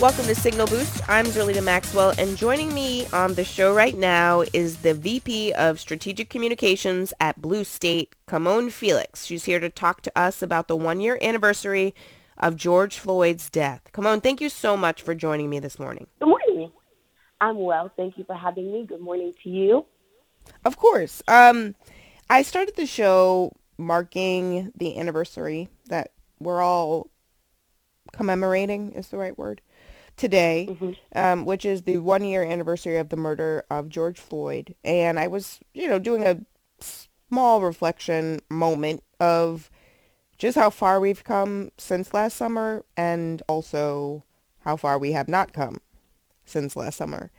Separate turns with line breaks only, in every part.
Welcome to Signal Boost. I'm Zerlina Maxwell, and joining me on the show right now is the VP of Strategic Communications at Blue State, Kimon Felix. She's here to talk to us about the one-year anniversary of George Floyd's death. Kimon, thank you so much for joining me this morning.
Good morning. I'm well. Thank you for having me. Good morning to you.
Of course. Um, I started the show marking the anniversary that we're all commemorating is the right word today, mm-hmm. um, which is the one year anniversary of the murder of George Floyd. And I was, you know, doing a small reflection moment of just how far we've come since last summer and also how far we have not come since last summer.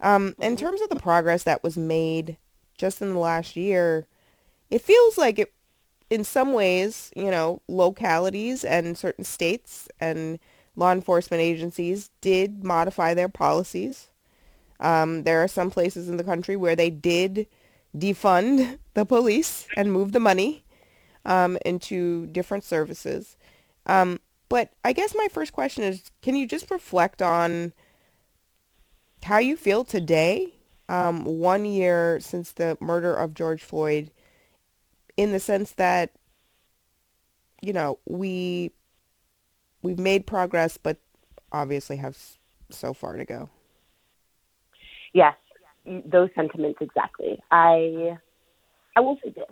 Um, in mm-hmm. terms of the progress that was made just in the last year, it feels like it, in some ways, you know, localities and certain states and law enforcement agencies did modify their policies. Um, there are some places in the country where they did defund the police and move the money um, into different services. Um, but I guess my first question is, can you just reflect on how you feel today, um, one year since the murder of George Floyd, in the sense that, you know, we we've made progress, but obviously have so far to go.
Yes, those sentiments exactly. I I will say this.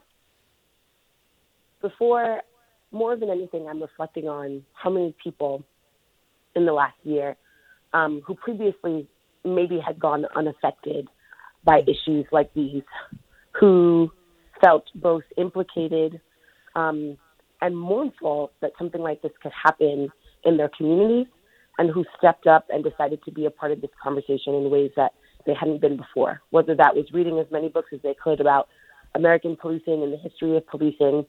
Before more than anything, I'm reflecting on how many people in the last year um, who previously maybe had gone unaffected by issues like these, who felt both implicated um, and mournful that something like this could happen in their communities and who stepped up and decided to be a part of this conversation in ways that they hadn't been before, whether that was reading as many books as they could about American policing and the history of policing,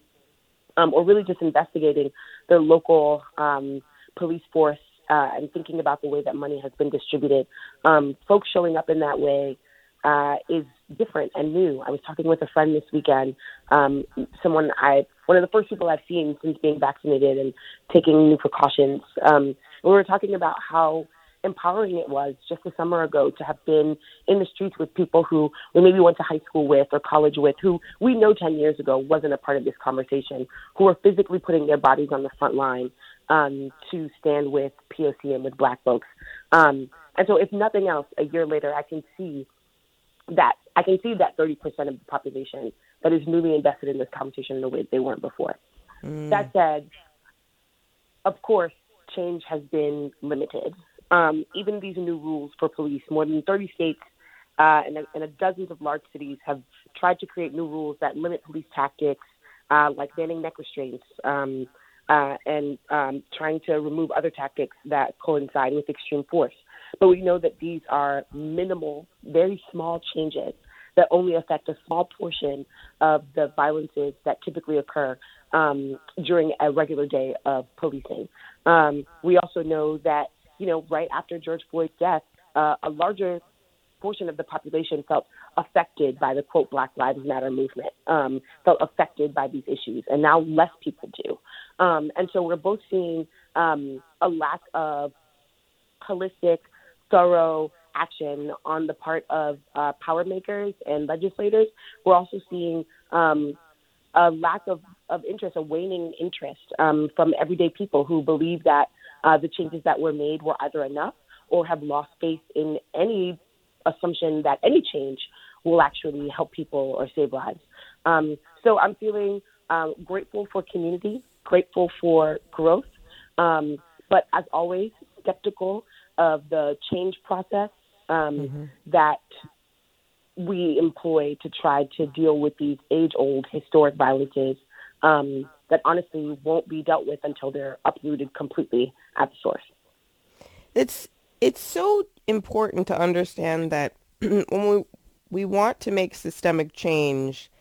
um, or really just investigating their local um, police force uh, and thinking about the way that money has been distributed. Um, folks showing up in that way uh, is different and new. I was talking with a friend this weekend, um, someone I, one of the first people I've seen since being vaccinated and taking new precautions. Um, we were talking about how empowering it was just a summer ago to have been in the streets with people who we maybe went to high school with or college with, who we know 10 years ago wasn't a part of this conversation, who are physically putting their bodies on the front line um, to stand with POC and with Black folks. Um, and so, if nothing else, a year later, I can see that I can see that 30% of the population that is newly invested in this conversation in a way they weren't before. Mm. That said, of course, change has been limited. Um, even these new rules for police, more than 30 states uh, and, a, and a dozens of large cities have tried to create new rules that limit police tactics, uh, like banning neck restraints um, uh, and um, trying to remove other tactics that coincide with extreme force. But we know that these are minimal, very small changes that only affect a small portion of the violences that typically occur um, during a regular day of policing. Um, we also know that, you know, right after George Floyd's death, uh, a larger portion of the population felt affected by the quote Black Lives Matter movement, um, felt affected by these issues, and now less people do. Um, and so we're both seeing um, a lack of holistic thorough action on the part of uh, power makers and legislators. We're also seeing um, a lack of, of interest, a waning interest um, from everyday people who believe that uh, the changes that were made were either enough or have lost faith in any assumption that any change will actually help people or save lives. Um, so I'm feeling um, grateful for community, grateful for growth, um, but as always, skeptical of the change process um, mm-hmm. that we employ to try to deal with these age old historic violences um, that honestly won't be dealt with until they're uprooted completely at the source.
It's it's so important to understand that when we we want to make systemic change,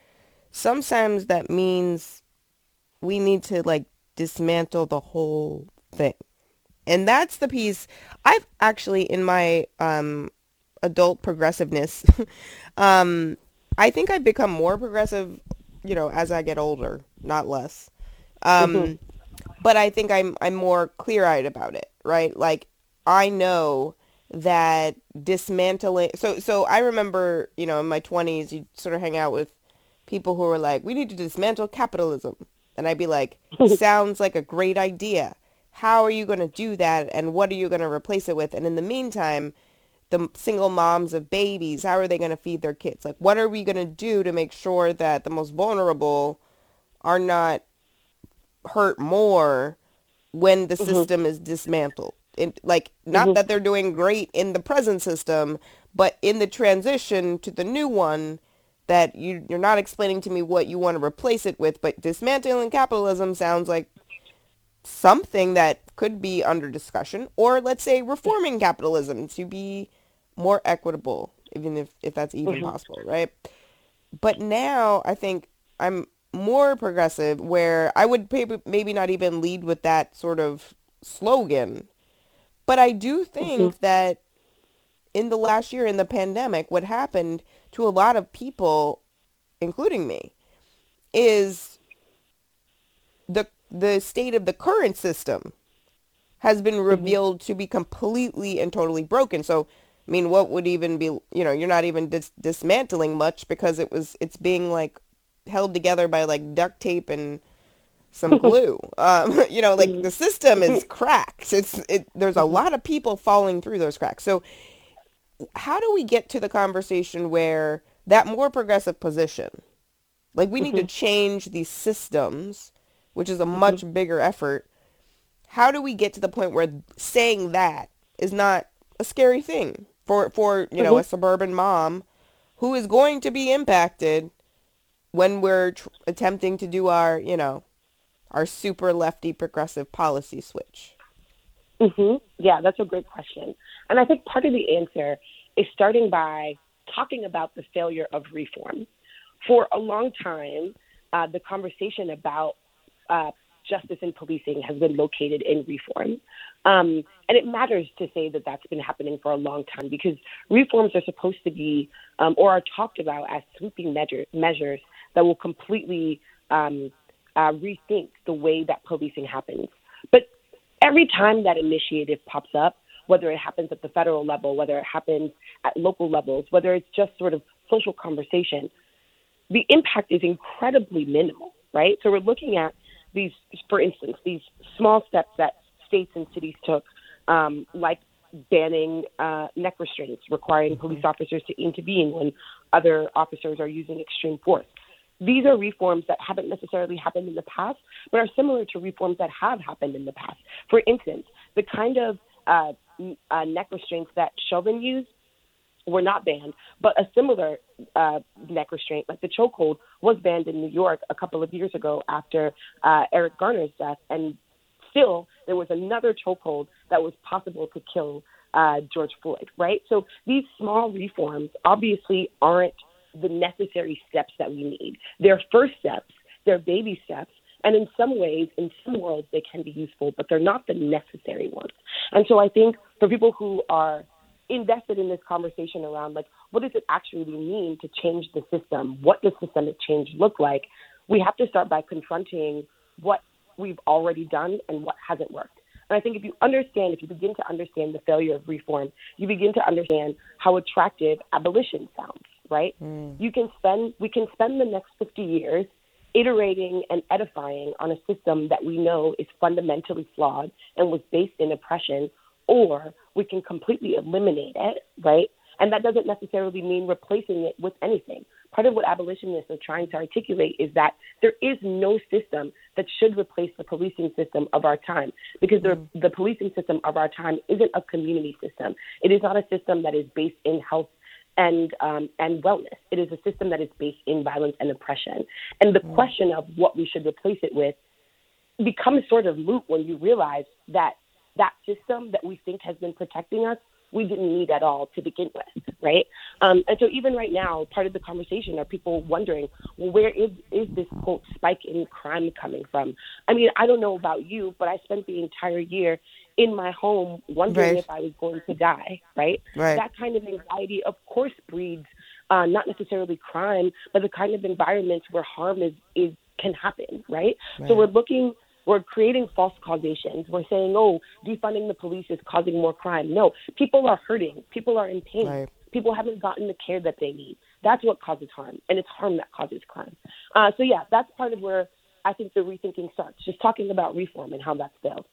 sometimes that means we need to like dismantle the whole thing. And that's the piece I've actually in my um, adult progressiveness, um, I think I've become more progressive, you know, as I get older, not less. Um, mm-hmm. But I think I'm I'm more clear-eyed about it, right? Like I know that dismantling so so I remember, you know, in my 20s you sort of hang out with people who were like, "We need to dismantle capitalism." And I'd be like, "Sounds like a great idea. How are you going to do that and what are you going to replace it with?" And in the meantime, the single moms of babies, how are they going to feed their kids? Like what are we going to do to make sure that the most vulnerable are not hurt more when the mm-hmm. system is dismantled? like not mm-hmm. that they're doing great in the present system, but in the transition to the new one that you you're not explaining to me what you want to replace it with, but dismantling capitalism sounds like something that could be under discussion or let's say reforming capitalism to be more equitable even if, if that's even mm-hmm. possible right but now i think i'm more progressive where i would maybe not even lead with that sort of slogan but I do think mm-hmm. that in the last year in the pandemic, what happened to a lot of people, including me, is the the state of the current system has been mm-hmm. revealed mm-hmm. to be completely and totally broken. So, I mean, what would even be, you know, you're not even dis- dismantling much because it was, it's being like held together by like duct tape and some glue. um, you know, like the system is cracked. It's it, there's a lot of people falling through those cracks. So how do we get to the conversation where that more progressive position, like we mm-hmm. need to mm-hmm. change these systems, which is a mm-hmm. much bigger effort. How do we get to the point where saying that is not a scary thing for for you know mm-hmm. a suburban mom who is going to be impacted when we're tr- attempting to do our you know our super lefty progressive policy switch?
Mm-hmm. Yeah, that's a great question. And I think part of the answer is starting by talking about the failure of reform. For a long time, uh, the conversation about uh, justice and policing has been located in reform. Um, and it matters to say that that's been happening for a long time because reforms are supposed to be um, or are talked about as sweeping measure, measures that will completely um, uh, rethink the way that policing happens. But every time that initiative pops up, whether it happens at the federal level, whether it happens at local levels, whether it's just sort of social conversation, the impact is incredibly minimal, right? So we're looking at these, for instance, these small steps that states and cities took, um, like banning uh, neck restraints, requiring police officers to intervene when other officers are using extreme force. These are reforms that haven't necessarily happened in the past, but are similar to reforms that have happened in the past. For instance, the kind of uh, uh, neck restraints that Chauvin used were not banned, but a similar uh, neck restraint, like the chokehold, was banned in New York a couple of years ago after uh, Eric Garner's death. And still, there was another chokehold that was possible to kill uh, George Floyd, right? So these small reforms obviously aren't the necessary steps that we need. They're first steps, they're baby steps, and in some ways, in some worlds, they can be useful, but they're not the necessary ones. And so I think for people who are invested in this conversation around like what does it actually mean to change the system? What does systemic change look like? We have to start by confronting what we've already done and what hasn't worked. And I think if you understand, if you begin to understand the failure of reform, you begin to understand how attractive abolition sounds right? Mm. You can spend we can spend the next 50 years iterating and edifying on a system that we know is fundamentally flawed and was based in oppression, or we can completely eliminate it, right? And that doesn't necessarily mean replacing it with anything. Part of what abolitionists are trying to articulate is that there is no system that should replace the policing system of our time because mm. the, the policing system of our time isn't a community system. It is not a system that is based in health and um, and wellness. It is a system that is based in violence and oppression. And the mm. question of what we should replace it with becomes sort of moot when you realize that that system that we think has been protecting us we didn't need at all to begin with, right? Um, and so even right now, part of the conversation are people wondering, well, where is, is this quote spike in crime coming from? I mean, I don't know about you, but I spent the entire year in my home wondering
Right.
if I was going to die, right?
Right.
That kind of anxiety, of course, breeds uh, not necessarily crime, but the kind of environments where harm is, is can happen, right? So we're looking, we're creating false causations. We're saying, oh, defunding the police is causing more crime. No, people are hurting. People are in pain.
Right.
People haven't gotten the care that they need. That's what causes harm, and it's harm that causes crime. Uh, so yeah, that's part of where I think the rethinking starts. Just talking about reform and how that's failed.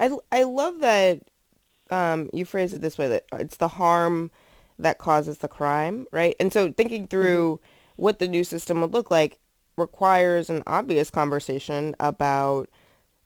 I, I love that um, you phrase it this way that it's the harm that causes the crime, right? And so thinking through what the new system would look like requires an obvious conversation about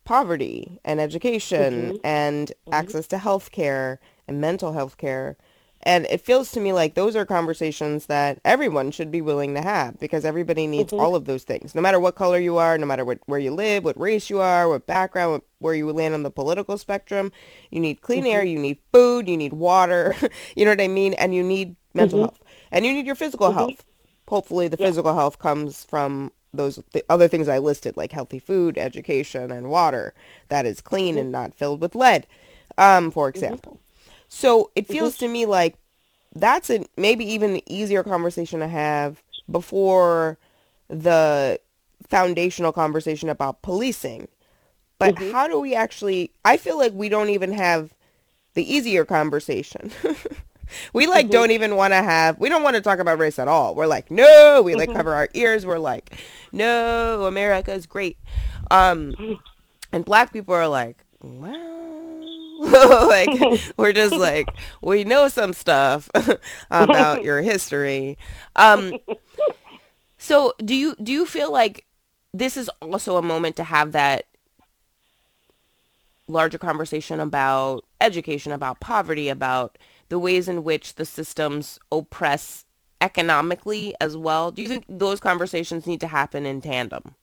poverty and education mm-hmm. and mm-hmm. access to health care and mental health care. And it feels to me like those are conversations that everyone should be willing to have because everybody needs mm-hmm. all of those things. No matter what color you are, no matter what, where you live, what race you are, what background, what, where you land on the political spectrum, you need clean air, you need food, you need water, you know what I mean? And you need mental health. And you need your physical health. Hopefully the physical health comes from those the other things I listed like healthy food, education, and water that is clean mm-hmm. and not filled with lead, um, for mm-hmm. example. So it mm-hmm. feels to me like that's a maybe even an easier conversation to have before the foundational conversation about policing. But how do we actually I feel like we don't even have the easier conversation. we like don't even want to have we don't want to talk about race at all. We're like, no, we like cover our ears. We're like, no, America is great. Um and black people are like, well, like we're just like we know some stuff about your history. Um so do you do you feel like this is also a moment to have that larger conversation about education, about poverty, about the ways in which the systems oppress economically as well? Do you think those conversations need to happen in tandem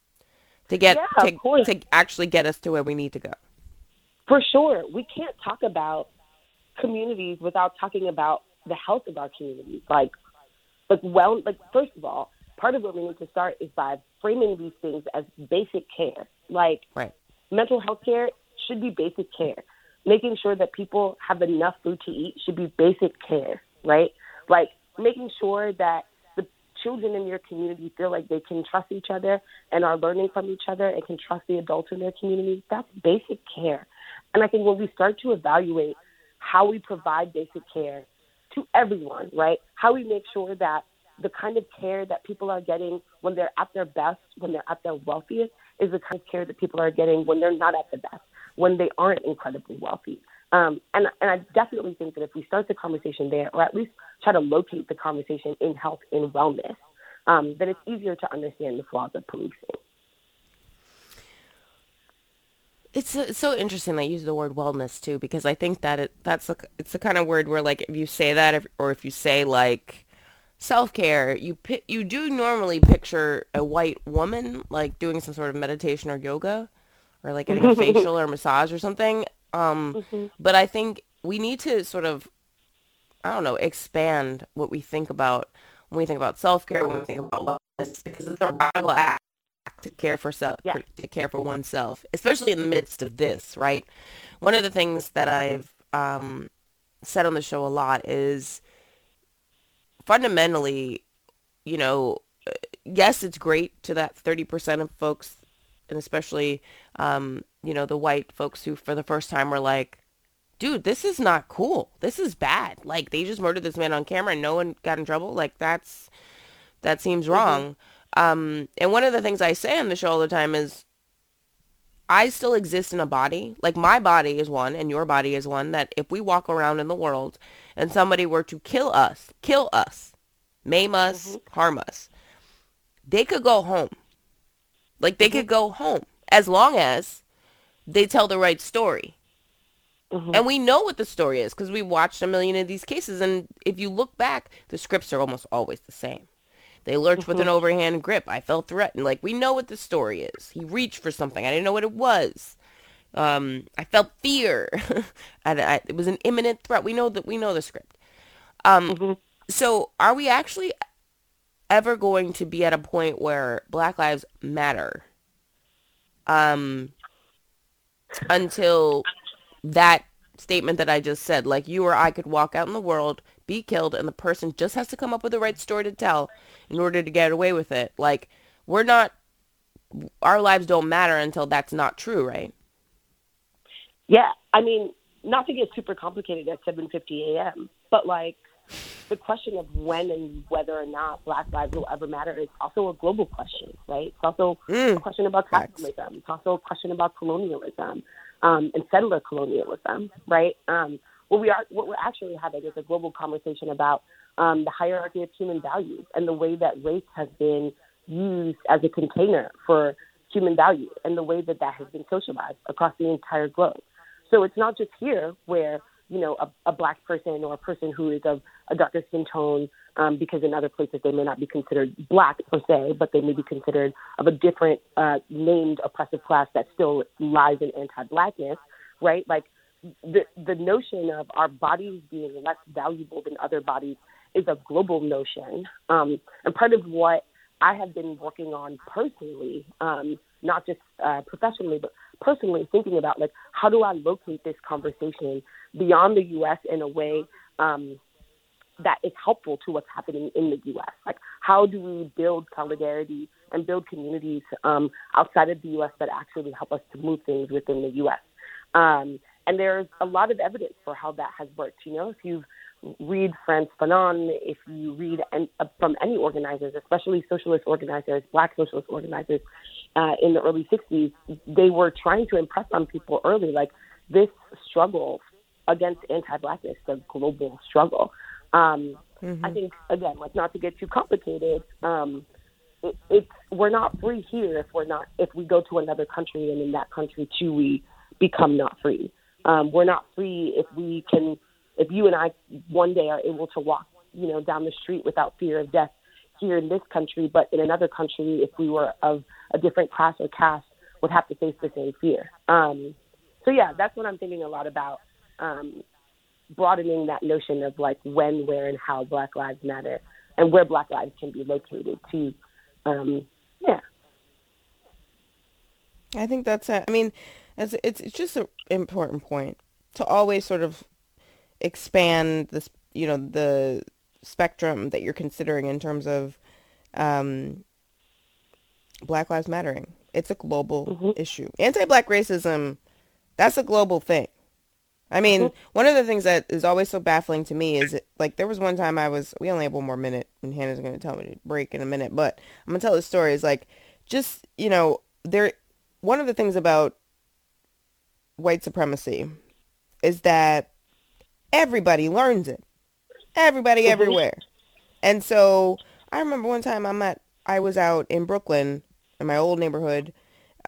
to get
Yeah,
to, to actually get us to where we need to go?
For sure, we can't talk about communities without talking about the health of our communities. Like, like well, like first of all, part of what we need to start is by framing these things as basic care. Like,
Right.
mental health care should be basic care. Making sure that people have enough food to eat should be basic care, right? Like making sure that the children in your community feel like they can trust each other and are learning from each other and can trust the adults in their community. That's basic care. And I think when we start to evaluate how we provide basic care to everyone, right? How we make sure that the kind of care that people are getting when they're at their best, when they're at their wealthiest, is the kind of care that people are getting when they're not at the best, when they aren't incredibly wealthy. Um, and, and I definitely think that if we start the conversation there, or at least try to locate the conversation in health, in wellness, um, then it's easier to understand the flaws of policing.
It's, so interesting that you use the word wellness too, because I think that it that's a, it's the kind of word where like if you say that if, or if you say like self care, you you do normally picture a white woman like doing some sort of meditation or yoga, or like getting a facial or massage or something. Um, but I think we need to sort of I don't know expand what we think about when we think about self care, when we think about wellness, because it's a radical act to care for self
Yeah.
to care for oneself especially in the midst of this right one of the things that i've um, said on the show a lot is fundamentally you know uh, yes it's great to that 30% of folks and especially um, you know the white folks who for the first time were like dude this is not cool this is bad like they just murdered this man on camera and no one got in trouble like that's that seems wrong. Um, and one of the things I say on the show all the time is I still exist in a body. Like my body is one and your body is one that if we walk around in the world and somebody were to kill us, kill us, maim us, harm us, they could go home. Like they could go home as long as they tell the right story. And we know what the story is because we watched a million of these cases. And if you look back, the scripts are almost always the same. They lurch with an overhand grip. I felt threatened. Like we know what the story is. He reached for something. I didn't know what it was. Um, I felt fear. and I, it was an imminent threat. We know that we know the script. Um, so are we actually ever going to be at a point where Black Lives Matter? Um, until that statement that I just said, like you or I could walk out in the world, be killed, and the person just has to come up with the right story to tell in order to get away with it. Like we're not, our lives don't matter until that's not true, right?
Yeah, I mean, not to get super complicated at 7:50 a.m., but like the question of when and whether or not Black lives will ever matter is also a global question, right? It's also mm. a question about capitalism. It's also a question about colonialism um, and settler colonialism, right? Um, what we are, what we're actually having is a global conversation about um, the hierarchy of human values and the way that race has been used as a container for human value and the way that that has been socialized across the entire globe. So it's not just here where you know a, a black person or a person who is of a darker skin tone, um, because in other places they may not be considered black per se, but they may be considered of a different uh, named oppressive class that still lies in anti-blackness, right? Like the the notion of our bodies being less valuable than other bodies is a global notion, um, and part of what I have been working on personally, um, not just uh, professionally, but personally thinking about like how do I locate this conversation beyond the U.S. in a way um, that is helpful to what's happening in the U.S. Like how do we build solidarity and build communities um, outside of the U.S. that actually help us to move things within the U.S. Um, and there's a lot of evidence for how that has worked. You know, if you read Frantz Fanon, if you read uh, from any organizers, especially socialist organizers, black socialist organizers uh, in the early 60s, they were trying to impress on people early, like this struggle against anti-blackness, the global struggle. Um, mm-hmm. I think again, like not to get too complicated, um, it, it's we're not free here if we're not if we go to another country and in that country too we become not free. Um, we're not free if we can if you and I one day are able to walk you know down the street without fear of death here in this country, but in another country, if we were of a different class or caste, would have to face the same fear. Um, so yeah, that's what I'm thinking a lot about. Um, broadening that notion of like when, where, and how Black Lives Matter and where Black lives can be located to, um, yeah.
I think that's it. I mean, it's it's, it's just an important point to always sort of expand this, you know, the spectrum that you're considering in terms of um, Black Lives Mattering. It's a global mm-hmm. issue. Anti-black racism, that's a global thing. I mean, mm-hmm. one of the things that is always so baffling to me is like there was one time I was we only have one more minute and Hannah's going to tell me to break in a minute, but I'm going to tell the story is like just, you know, there one of the things about white supremacy is that everybody learns it. Everybody mm-hmm. everywhere. And so I remember one time I'm at I was out in Brooklyn in my old neighborhood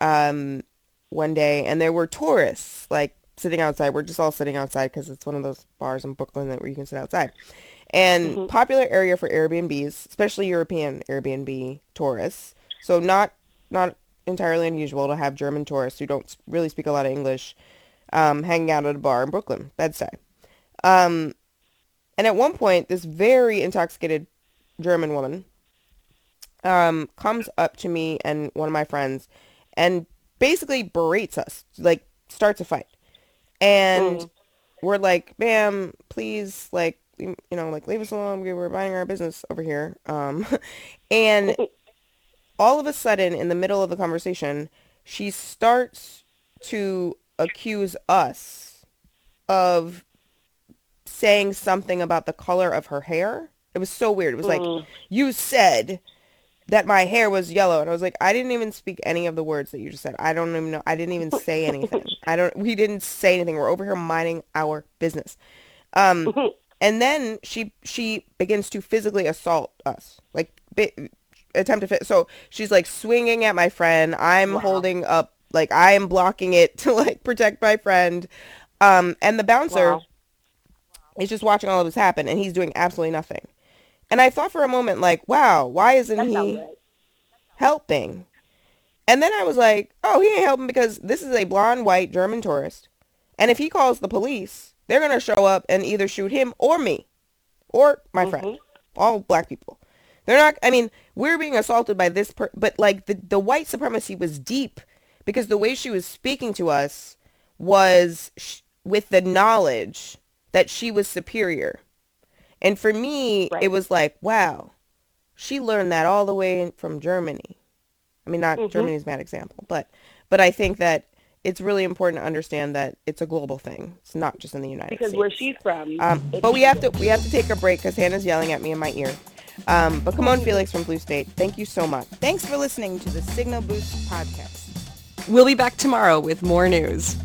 um one day and there were tourists like sitting outside. We're just all sitting outside because it's one of those bars in Brooklyn that where you can sit outside. And mm-hmm. popular area for Airbnbs, especially European Airbnb tourists. So not not entirely unusual to have German tourists who don't really speak a lot of English um, hanging out at a bar in Brooklyn, Bed-Stuy. Um, and at one point, this very intoxicated German woman um, comes up to me and one of my friends and basically berates us, like starts a fight and mm. we're like, "Bam, please, like, you know, like leave us alone. We were buying our business over here." Um, and all of a sudden, in the middle of the conversation, she starts to accuse us of saying something about the color of her hair. It was so weird. It was mm. like, you said that my hair was yellow and I was like I didn't even speak any of the words that you just said. I don't even know I didn't even say anything. I don't we didn't say anything. We're over here minding our business. Um and then she she begins to physically assault us. Like bi- attempt to fit. So she's like swinging at my friend. I'm wow. holding up like I am blocking it to like protect my friend. Um and the bouncer wow. is just watching all of this happen and he's doing absolutely nothing. And I thought for a moment, like, wow, why isn't That's he helping? And then I was like, oh, he ain't helping because this is a blonde, white German tourist. And if he calls the police, they're going to show up and either shoot him or me or my mm-hmm. friend. all black people. They're not, I mean, we're being assaulted by this, per, but like the, the white supremacy was deep because the way she was speaking to us was sh- with the knowledge that she was superior. And for me, right. it was like, wow, she learned that all the way from Germany. I mean, not mm-hmm. Germany's a bad example, but but I think that it's really important to understand that it's a global thing. It's not just in the United
because
States.
Because where she's from.
Um, but we have to we have to take a break because Hannah's yelling at me in my ear. Um, but Kimon, Felix from Blue State. Thank you so much.
Thanks for listening to the Signal Boost podcast.
We'll be back tomorrow with more news.